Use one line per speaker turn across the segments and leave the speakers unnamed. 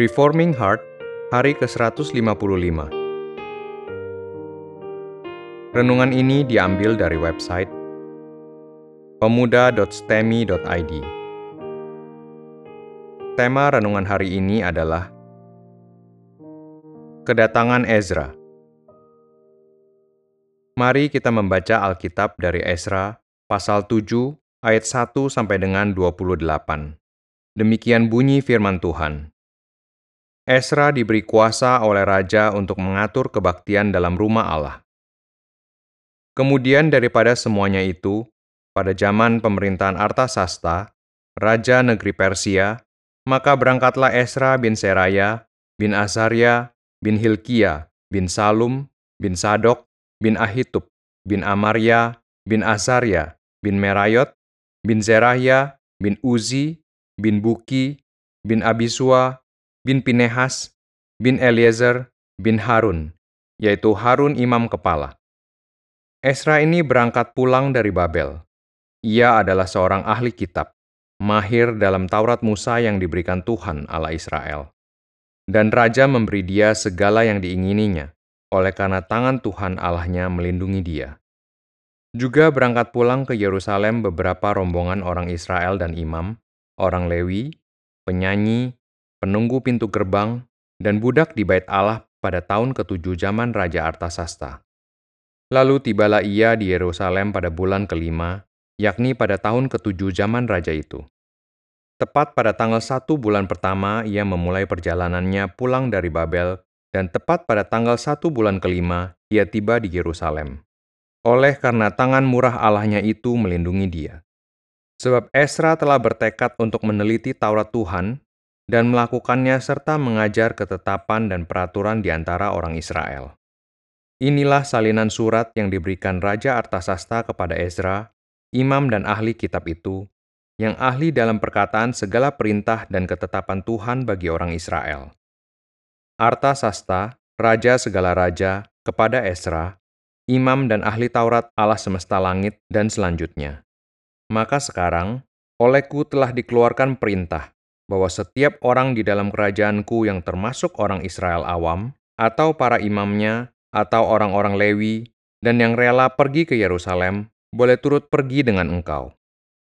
Reforming Heart, hari ke-155. Renungan ini diambil dari website pemuda.stemi.id. Tema renungan hari ini adalah Kedatangan Ezra. Mari kita membaca Alkitab dari Ezra pasal 7 ayat 1 sampai dengan 28. Demikian bunyi firman Tuhan. Esra diberi kuasa oleh raja untuk mengatur kebaktian dalam rumah Allah. Kemudian daripada semuanya itu, pada zaman pemerintahan Artasasta, raja negeri Persia, maka berangkatlah Esra bin Seraya, bin Azaria, bin Hilkia, bin Salum, bin Sadok, bin Ahitub, bin Amaria, bin Azaria, bin Merayot, bin Zerahya, bin Uzi, bin Buki, bin Abisua, bin Pinehas, bin Eliezer, bin Harun, yaitu Harun imam kepala. Esra ini berangkat pulang dari Babel. Ia adalah seorang ahli kitab, mahir dalam Taurat Musa yang diberikan Tuhan Allah Israel. Dan raja memberi dia segala yang diingininya, oleh karena tangan Tuhan Allahnya melindungi dia. Juga berangkat pulang ke Yerusalem beberapa rombongan orang Israel dan imam, orang Lewi, penyanyi, penunggu pintu gerbang, dan budak di bait Allah pada tahun ketujuh zaman Raja Artasasta. Lalu tibalah ia di Yerusalem pada bulan kelima, yakni pada tahun ketujuh zaman raja itu. Tepat pada tanggal satu bulan pertama, ia memulai perjalanannya pulang dari Babel, dan tepat pada tanggal satu bulan kelima, ia tiba di Yerusalem. Oleh karena tangan murah Allahnya itu melindungi dia. Sebab Esra telah bertekad untuk meneliti Taurat Tuhan dan melakukannya serta mengajar ketetapan dan peraturan di antara orang Israel. Inilah salinan surat yang diberikan Raja Artasasta kepada Ezra, imam dan ahli kitab itu, yang ahli dalam perkataan segala perintah dan ketetapan Tuhan bagi orang Israel. Artasasta, raja segala raja, kepada Ezra, imam dan ahli Taurat Allah semesta langit dan selanjutnya. Maka sekarang, olehku telah dikeluarkan perintah bahwa setiap orang di dalam kerajaanku yang termasuk orang Israel awam, atau para imamnya, atau orang-orang Lewi, dan yang rela pergi ke Yerusalem, boleh turut pergi dengan engkau.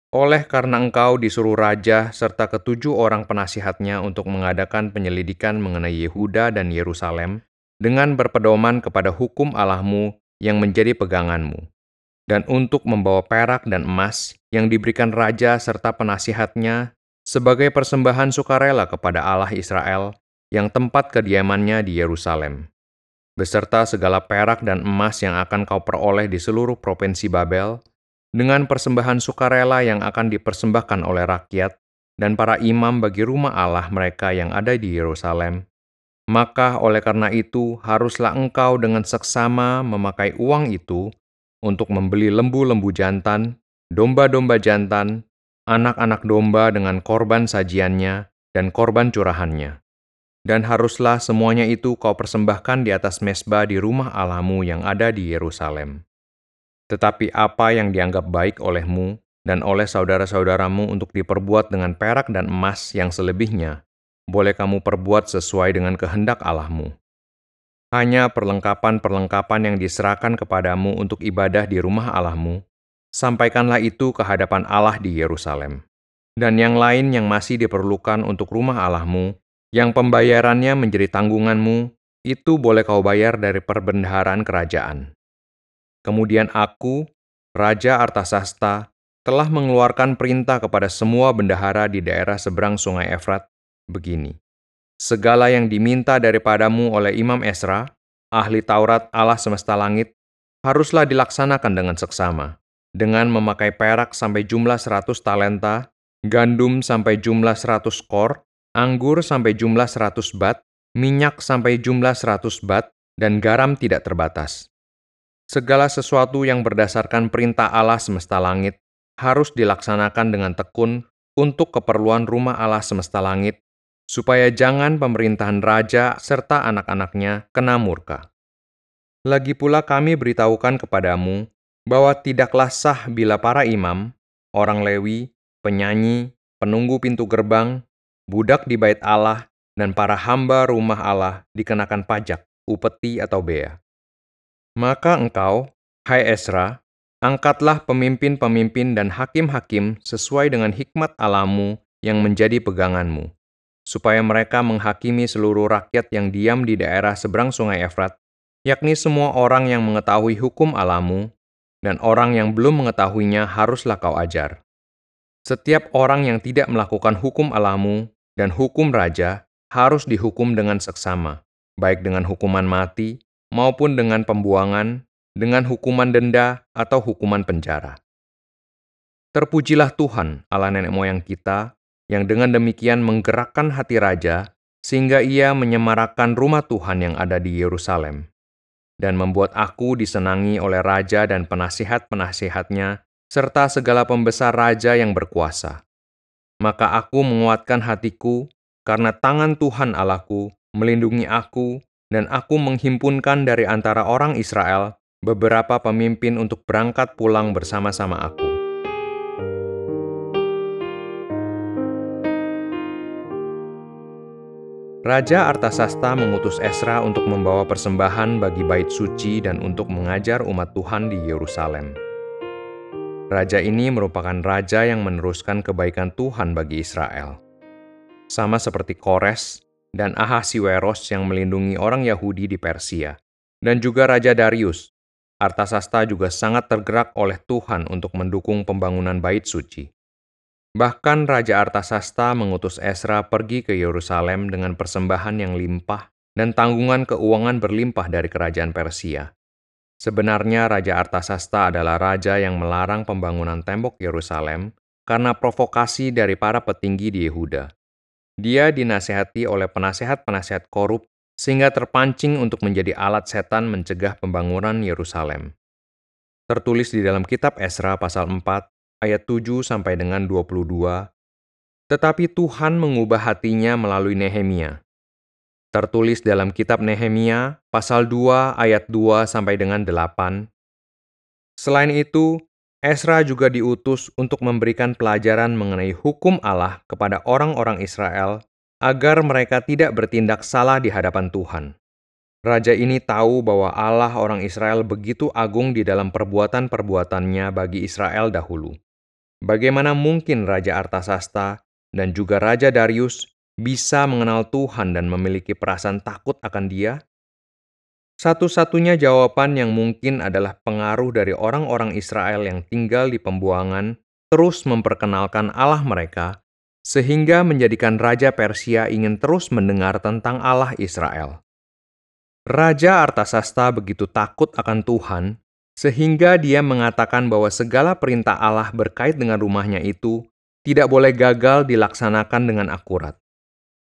Oleh karena engkau disuruh raja serta ketujuh orang penasihatnya untuk mengadakan penyelidikan mengenai Yehuda dan Yerusalem, dengan berpedoman kepada hukum Allahmu yang menjadi peganganmu, dan untuk membawa perak dan emas yang diberikan raja serta penasihatnya sebagai persembahan sukarela kepada Allah Israel yang tempat kediamannya di Yerusalem, beserta segala perak dan emas yang akan kau peroleh di seluruh provinsi Babel, dengan persembahan sukarela yang akan dipersembahkan oleh rakyat dan para imam bagi rumah Allah mereka yang ada di Yerusalem. Maka oleh karena itu haruslah engkau dengan seksama memakai uang itu untuk membeli lembu-lembu jantan, domba-domba jantan, anak-anak domba dengan korban sajiannya dan korban curahannya. Dan haruslah semuanya itu kau persembahkan di atas mesbah di rumah Allahmu yang ada di Yerusalem. Tetapi apa yang dianggap baik olehmu dan oleh saudara-saudaramu untuk diperbuat dengan perak dan emas yang selebihnya, boleh kamu perbuat sesuai dengan kehendak Allahmu. Hanya perlengkapan-perlengkapan yang diserahkan kepadamu untuk ibadah di rumah Allahmu, sampaikanlah itu ke hadapan Allah di Yerusalem. Dan yang lain yang masih diperlukan untuk rumah Allahmu, yang pembayarannya menjadi tanggunganmu, itu boleh kau bayar dari perbendaharaan kerajaan. Kemudian aku, Raja Artasasta, telah mengeluarkan perintah kepada semua bendahara di daerah seberang sungai Efrat, begini. Segala yang diminta daripadamu oleh Imam Esra, ahli Taurat Allah semesta langit, haruslah dilaksanakan dengan seksama dengan memakai perak sampai jumlah 100 talenta, gandum sampai jumlah 100 kor, anggur sampai jumlah 100 bat, minyak sampai jumlah 100 bat, dan garam tidak terbatas. Segala sesuatu yang berdasarkan perintah Allah semesta langit harus dilaksanakan dengan tekun untuk keperluan rumah Allah semesta langit, supaya jangan pemerintahan raja serta anak-anaknya kena murka. Lagi pula kami beritahukan kepadamu bahwa tidaklah sah bila para imam, orang Lewi, penyanyi, penunggu pintu gerbang, budak di bait Allah, dan para hamba rumah Allah dikenakan pajak, upeti atau bea. Maka engkau, hai Esra, angkatlah pemimpin-pemimpin dan hakim-hakim sesuai dengan hikmat alamu yang menjadi peganganmu, supaya mereka menghakimi seluruh rakyat yang diam di daerah seberang sungai Efrat, yakni semua orang yang mengetahui hukum alamu, dan orang yang belum mengetahuinya haruslah kau ajar. Setiap orang yang tidak melakukan hukum alamu dan hukum raja harus dihukum dengan seksama, baik dengan hukuman mati maupun dengan pembuangan, dengan hukuman denda atau hukuman penjara. Terpujilah Tuhan, Allah nenek moyang kita, yang dengan demikian menggerakkan hati raja, sehingga ia menyemarakan rumah Tuhan yang ada di Yerusalem, dan membuat aku disenangi oleh raja dan penasihat-penasihatnya, serta segala pembesar raja yang berkuasa. Maka aku menguatkan hatiku karena tangan Tuhan Allahku melindungi aku, dan aku menghimpunkan dari antara orang Israel beberapa pemimpin untuk berangkat pulang bersama-sama aku. Raja Artasasta mengutus Esra untuk membawa persembahan bagi bait suci dan untuk mengajar umat Tuhan di Yerusalem. Raja ini merupakan raja yang meneruskan kebaikan Tuhan bagi Israel sama seperti Kores dan Ahasiweros yang melindungi orang Yahudi di Persia, dan juga Raja Darius. Artasasta juga sangat tergerak oleh Tuhan untuk mendukung pembangunan bait suci. Bahkan Raja Artasasta mengutus Esra pergi ke Yerusalem dengan persembahan yang limpah dan tanggungan keuangan berlimpah dari kerajaan Persia. Sebenarnya Raja Artasasta adalah raja yang melarang pembangunan tembok Yerusalem karena provokasi dari para petinggi di Yehuda. Dia dinasehati oleh penasehat-penasehat korup sehingga terpancing untuk menjadi alat setan mencegah pembangunan Yerusalem. Tertulis di dalam kitab Esra pasal 4 ayat 7 sampai dengan 22. Tetapi Tuhan mengubah hatinya melalui Nehemia. Tertulis dalam kitab Nehemia pasal 2 ayat 2 sampai dengan 8. Selain itu, Esra juga diutus untuk memberikan pelajaran mengenai hukum Allah kepada orang-orang Israel agar mereka tidak bertindak salah di hadapan Tuhan. Raja ini tahu bahwa Allah orang Israel begitu agung di dalam perbuatan-perbuatannya bagi Israel dahulu. Bagaimana mungkin Raja Artasasta dan juga Raja Darius bisa mengenal Tuhan dan memiliki perasaan takut akan Dia? Satu-satunya jawaban yang mungkin adalah pengaruh dari orang-orang Israel yang tinggal di pembuangan terus memperkenalkan Allah mereka, sehingga menjadikan Raja Persia ingin terus mendengar tentang Allah Israel. Raja Artasasta begitu takut akan Tuhan, sehingga dia mengatakan bahwa segala perintah Allah berkait dengan rumahnya itu tidak boleh gagal dilaksanakan dengan akurat.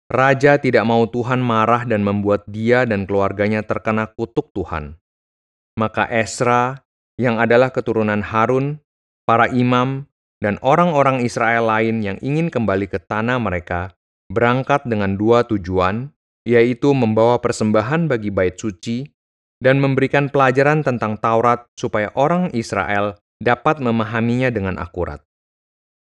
Raja tidak mau Tuhan marah dan membuat dia dan keluarganya terkena kutuk Tuhan. Maka Esra, yang adalah keturunan Harun, para imam, dan orang-orang Israel lain yang ingin kembali ke tanah mereka, berangkat dengan dua tujuan, yaitu membawa persembahan bagi bait suci dan memberikan pelajaran tentang Taurat supaya orang Israel dapat memahaminya dengan akurat.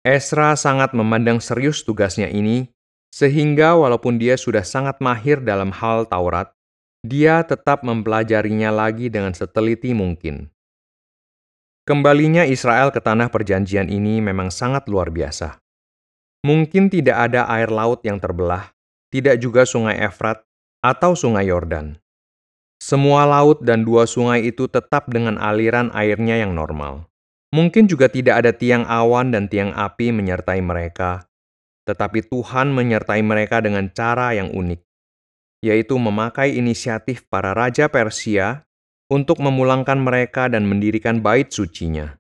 Esra sangat memandang serius tugasnya ini sehingga walaupun dia sudah sangat mahir dalam hal Taurat, dia tetap mempelajarinya lagi dengan seteliti mungkin. Kembalinya Israel ke tanah perjanjian ini memang sangat luar biasa. Mungkin tidak ada air laut yang terbelah, tidak juga sungai Efrat atau sungai Yordan. Semua laut dan dua sungai itu tetap dengan aliran airnya yang normal. Mungkin juga tidak ada tiang awan dan tiang api menyertai mereka, tetapi Tuhan menyertai mereka dengan cara yang unik, yaitu memakai inisiatif para raja Persia untuk memulangkan mereka dan mendirikan bait sucinya.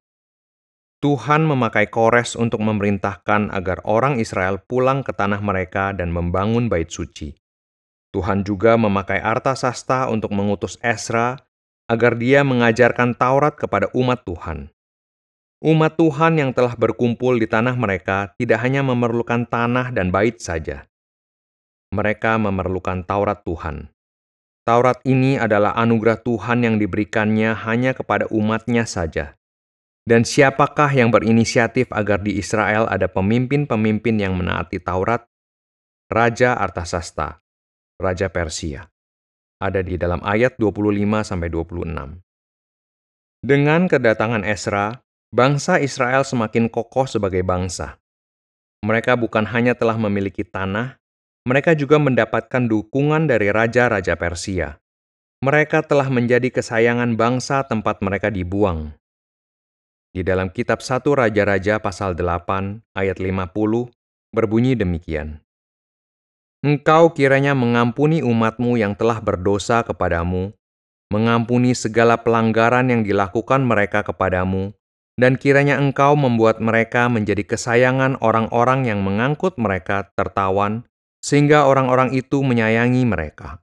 Tuhan memakai Kores untuk memerintahkan agar orang Israel pulang ke tanah mereka dan membangun bait suci. Tuhan juga memakai Artasasta untuk mengutus Esra agar dia mengajarkan Taurat kepada umat Tuhan. Umat Tuhan yang telah berkumpul di tanah mereka tidak hanya memerlukan tanah dan bait saja. Mereka memerlukan Taurat Tuhan. Taurat ini adalah anugerah Tuhan yang diberikannya hanya kepada umatnya saja. Dan siapakah yang berinisiatif agar di Israel ada pemimpin-pemimpin yang menaati Taurat? Raja Artasasta, Raja Persia. Ada di dalam ayat 25 sampai 26. Dengan kedatangan Esra, bangsa Israel semakin kokoh sebagai bangsa. Mereka bukan hanya telah memiliki tanah, mereka juga mendapatkan dukungan dari raja-raja Persia. Mereka telah menjadi kesayangan bangsa tempat mereka dibuang. Di dalam kitab 1 Raja-Raja pasal 8 ayat 50 berbunyi demikian. Engkau kiranya mengampuni umatmu yang telah berdosa kepadamu, mengampuni segala pelanggaran yang dilakukan mereka kepadamu, dan kiranya engkau membuat mereka menjadi kesayangan orang-orang yang mengangkut mereka tertawan, sehingga orang-orang itu menyayangi mereka.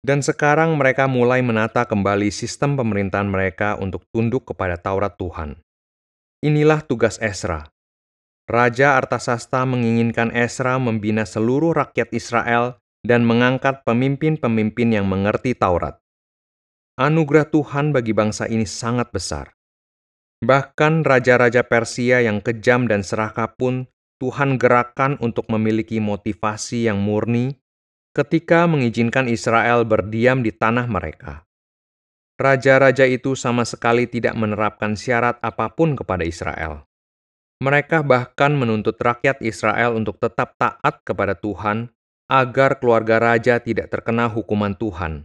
Dan sekarang mereka mulai menata kembali sistem pemerintahan mereka untuk tunduk kepada Taurat Tuhan. Inilah tugas Esra, Raja Artasasta menginginkan Esra membina seluruh rakyat Israel dan mengangkat pemimpin-pemimpin yang mengerti Taurat. Anugerah Tuhan bagi bangsa ini sangat besar. Bahkan raja-raja Persia yang kejam dan serakah pun Tuhan gerakan untuk memiliki motivasi yang murni ketika mengizinkan Israel berdiam di tanah mereka. Raja-raja itu sama sekali tidak menerapkan syarat apa pun kepada Israel. Mereka bahkan menuntut rakyat Israel untuk tetap taat kepada Tuhan agar keluarga raja tidak terkena hukuman Tuhan.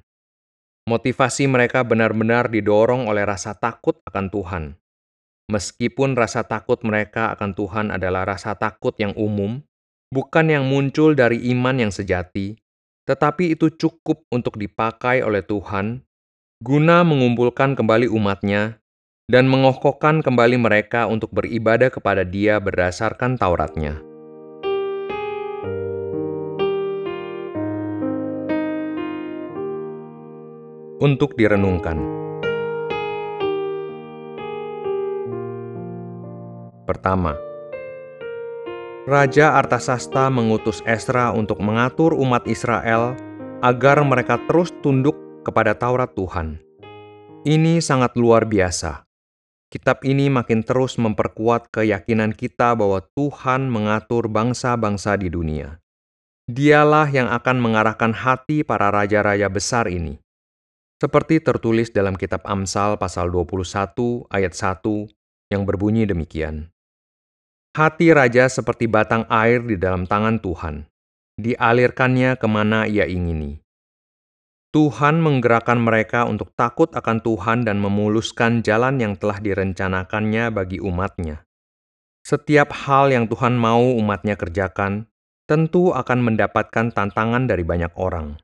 Motivasi mereka benar-benar didorong oleh rasa takut akan Tuhan. Meskipun rasa takut mereka akan Tuhan adalah rasa takut yang umum, bukan yang muncul dari iman yang sejati, tetapi itu cukup untuk dipakai oleh Tuhan guna mengumpulkan kembali umatnya dan mengokohkan kembali mereka untuk beribadah kepada Dia berdasarkan Tauratnya. Untuk direnungkan. Pertama, Raja Artasasta mengutus Esra untuk mengatur umat Israel agar mereka terus tunduk kepada Taurat Tuhan. Ini sangat luar biasa Kitab ini makin terus memperkuat keyakinan kita bahwa Tuhan mengatur bangsa-bangsa di dunia. Dialah yang akan mengarahkan hati para raja-raja besar ini. Seperti tertulis dalam kitab Amsal pasal 21 ayat 1 yang berbunyi demikian. Hati raja seperti batang air di dalam tangan Tuhan. Dialirkannya ke mana ia ingini. Tuhan menggerakkan mereka untuk takut akan Tuhan dan memuluskan jalan yang telah direncanakannya bagi umatnya. Setiap hal yang Tuhan mau umatnya kerjakan, tentu akan mendapatkan tantangan dari banyak orang.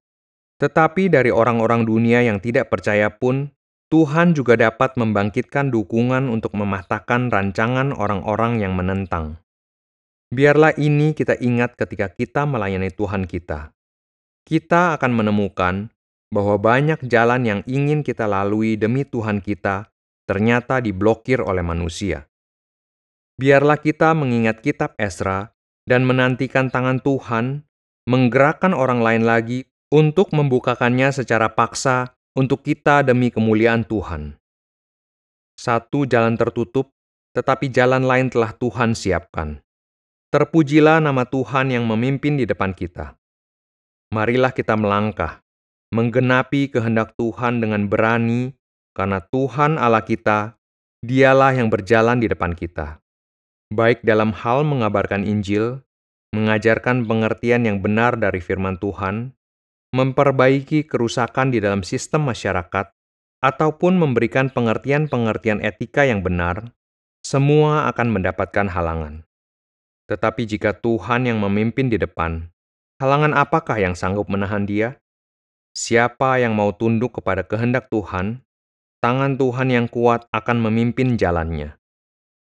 Tetapi dari orang-orang dunia yang tidak percaya pun, Tuhan juga dapat membangkitkan dukungan untuk mematahkan rancangan orang-orang yang menentang. Biarlah ini kita ingat ketika kita melayani Tuhan kita. Kita akan menemukan bahwa banyak jalan yang ingin kita lalui demi Tuhan kita ternyata diblokir oleh manusia. Biarlah kita mengingat kitab Esra dan menantikan tangan Tuhan menggerakkan orang lain lagi untuk membukakannya secara paksa untuk kita demi kemuliaan Tuhan. Satu jalan tertutup, tetapi jalan lain telah Tuhan siapkan. Terpujilah nama Tuhan yang memimpin di depan kita. Marilah kita melangkah menggenapi kehendak Tuhan dengan berani, karena Tuhan Allah kita, Dialah yang berjalan di depan kita. Baik dalam hal mengabarkan Injil, mengajarkan pengertian yang benar dari firman Tuhan, memperbaiki kerusakan di dalam sistem masyarakat, ataupun memberikan pengertian-pengertian etika yang benar, semua akan mendapatkan halangan. Tetapi jika Tuhan yang memimpin di depan, halangan apakah yang sanggup menahan Dia? Siapa yang mau tunduk kepada kehendak Tuhan, tangan Tuhan yang kuat akan memimpin jalannya.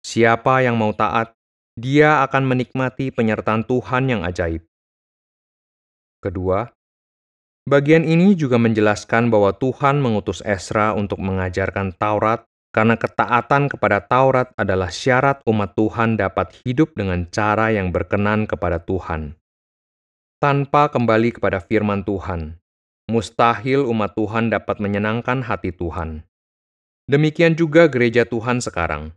Siapa yang mau taat, dia akan menikmati penyertaan Tuhan yang ajaib. Kedua, bagian ini juga menjelaskan bahwa Tuhan mengutus Esra untuk mengajarkan Taurat karena ketaatan kepada Taurat adalah syarat umat Tuhan dapat hidup dengan cara yang berkenan kepada Tuhan. Tanpa kembali kepada firman Tuhan, mustahil umat Tuhan dapat menyenangkan hati Tuhan. Demikian juga gereja Tuhan sekarang.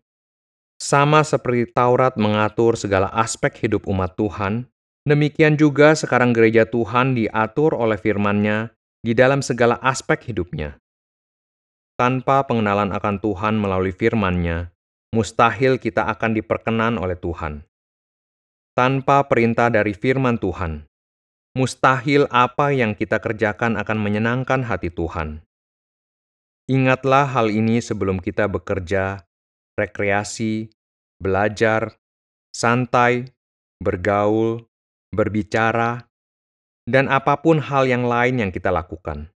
Sama seperti Taurat mengatur segala aspek hidup umat Tuhan, Demikian juga sekarang gereja Tuhan diatur oleh firman-Nya di dalam segala aspek hidupnya. Tanpa pengenalan akan Tuhan melalui firman-Nya, mustahil kita akan diperkenan oleh Tuhan. Tanpa perintah dari firman Tuhan, mustahil apa yang kita kerjakan akan menyenangkan hati Tuhan. Ingatlah hal ini sebelum kita bekerja, rekreasi, belajar, santai, bergaul, berbicara, dan apa pun hal yang lain yang kita lakukan.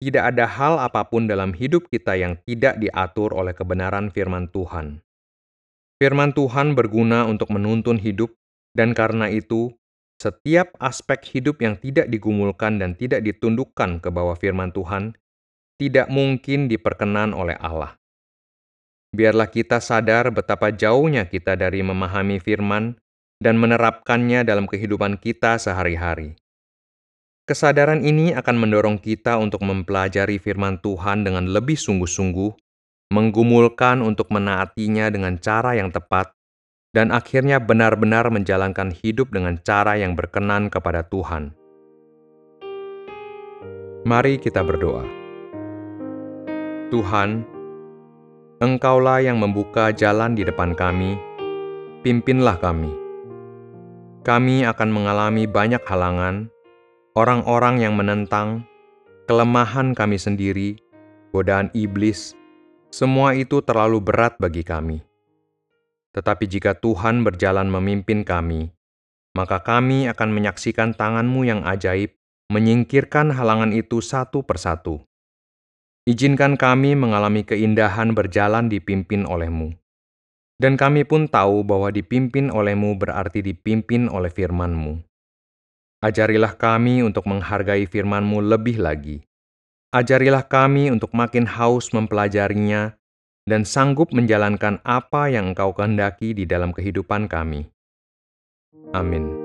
Tidak ada hal apa pun dalam hidup kita yang tidak diatur oleh kebenaran firman Tuhan. Firman Tuhan berguna untuk menuntun hidup, dan karena itu, setiap aspek hidup yang tidak digumulkan dan tidak ditundukkan ke bawah firman Tuhan tidak mungkin diperkenan oleh Allah. Biarlah kita sadar betapa jauhnya kita dari memahami firman dan menerapkannya dalam kehidupan kita sehari-hari. Kesadaran ini akan mendorong kita untuk mempelajari firman Tuhan dengan lebih sungguh-sungguh, menggumulkan untuk menaatinya dengan cara yang tepat, dan akhirnya benar-benar menjalankan hidup dengan cara yang berkenan kepada Tuhan. Mari kita berdoa. Tuhan, Engkaulah yang membuka jalan di depan kami, pimpinlah kami. Kami akan mengalami banyak halangan, orang-orang yang menentang, kelemahan kami sendiri, godaan iblis, semua itu terlalu berat bagi kami. Tetapi jika Tuhan berjalan memimpin kami, maka kami akan menyaksikan tangan-Mu yang ajaib menyingkirkan halangan itu satu persatu. Izinkan kami mengalami keindahan berjalan dipimpin oleh-Mu. Dan kami pun tahu bahwa dipimpin oleh-Mu berarti dipimpin oleh firman-Mu. Ajarilah kami untuk menghargai firman-Mu lebih lagi. Ajarilah kami untuk makin haus mempelajarinya dan sanggup menjalankan apa yang Engkau kehendaki di dalam kehidupan kami. Amin.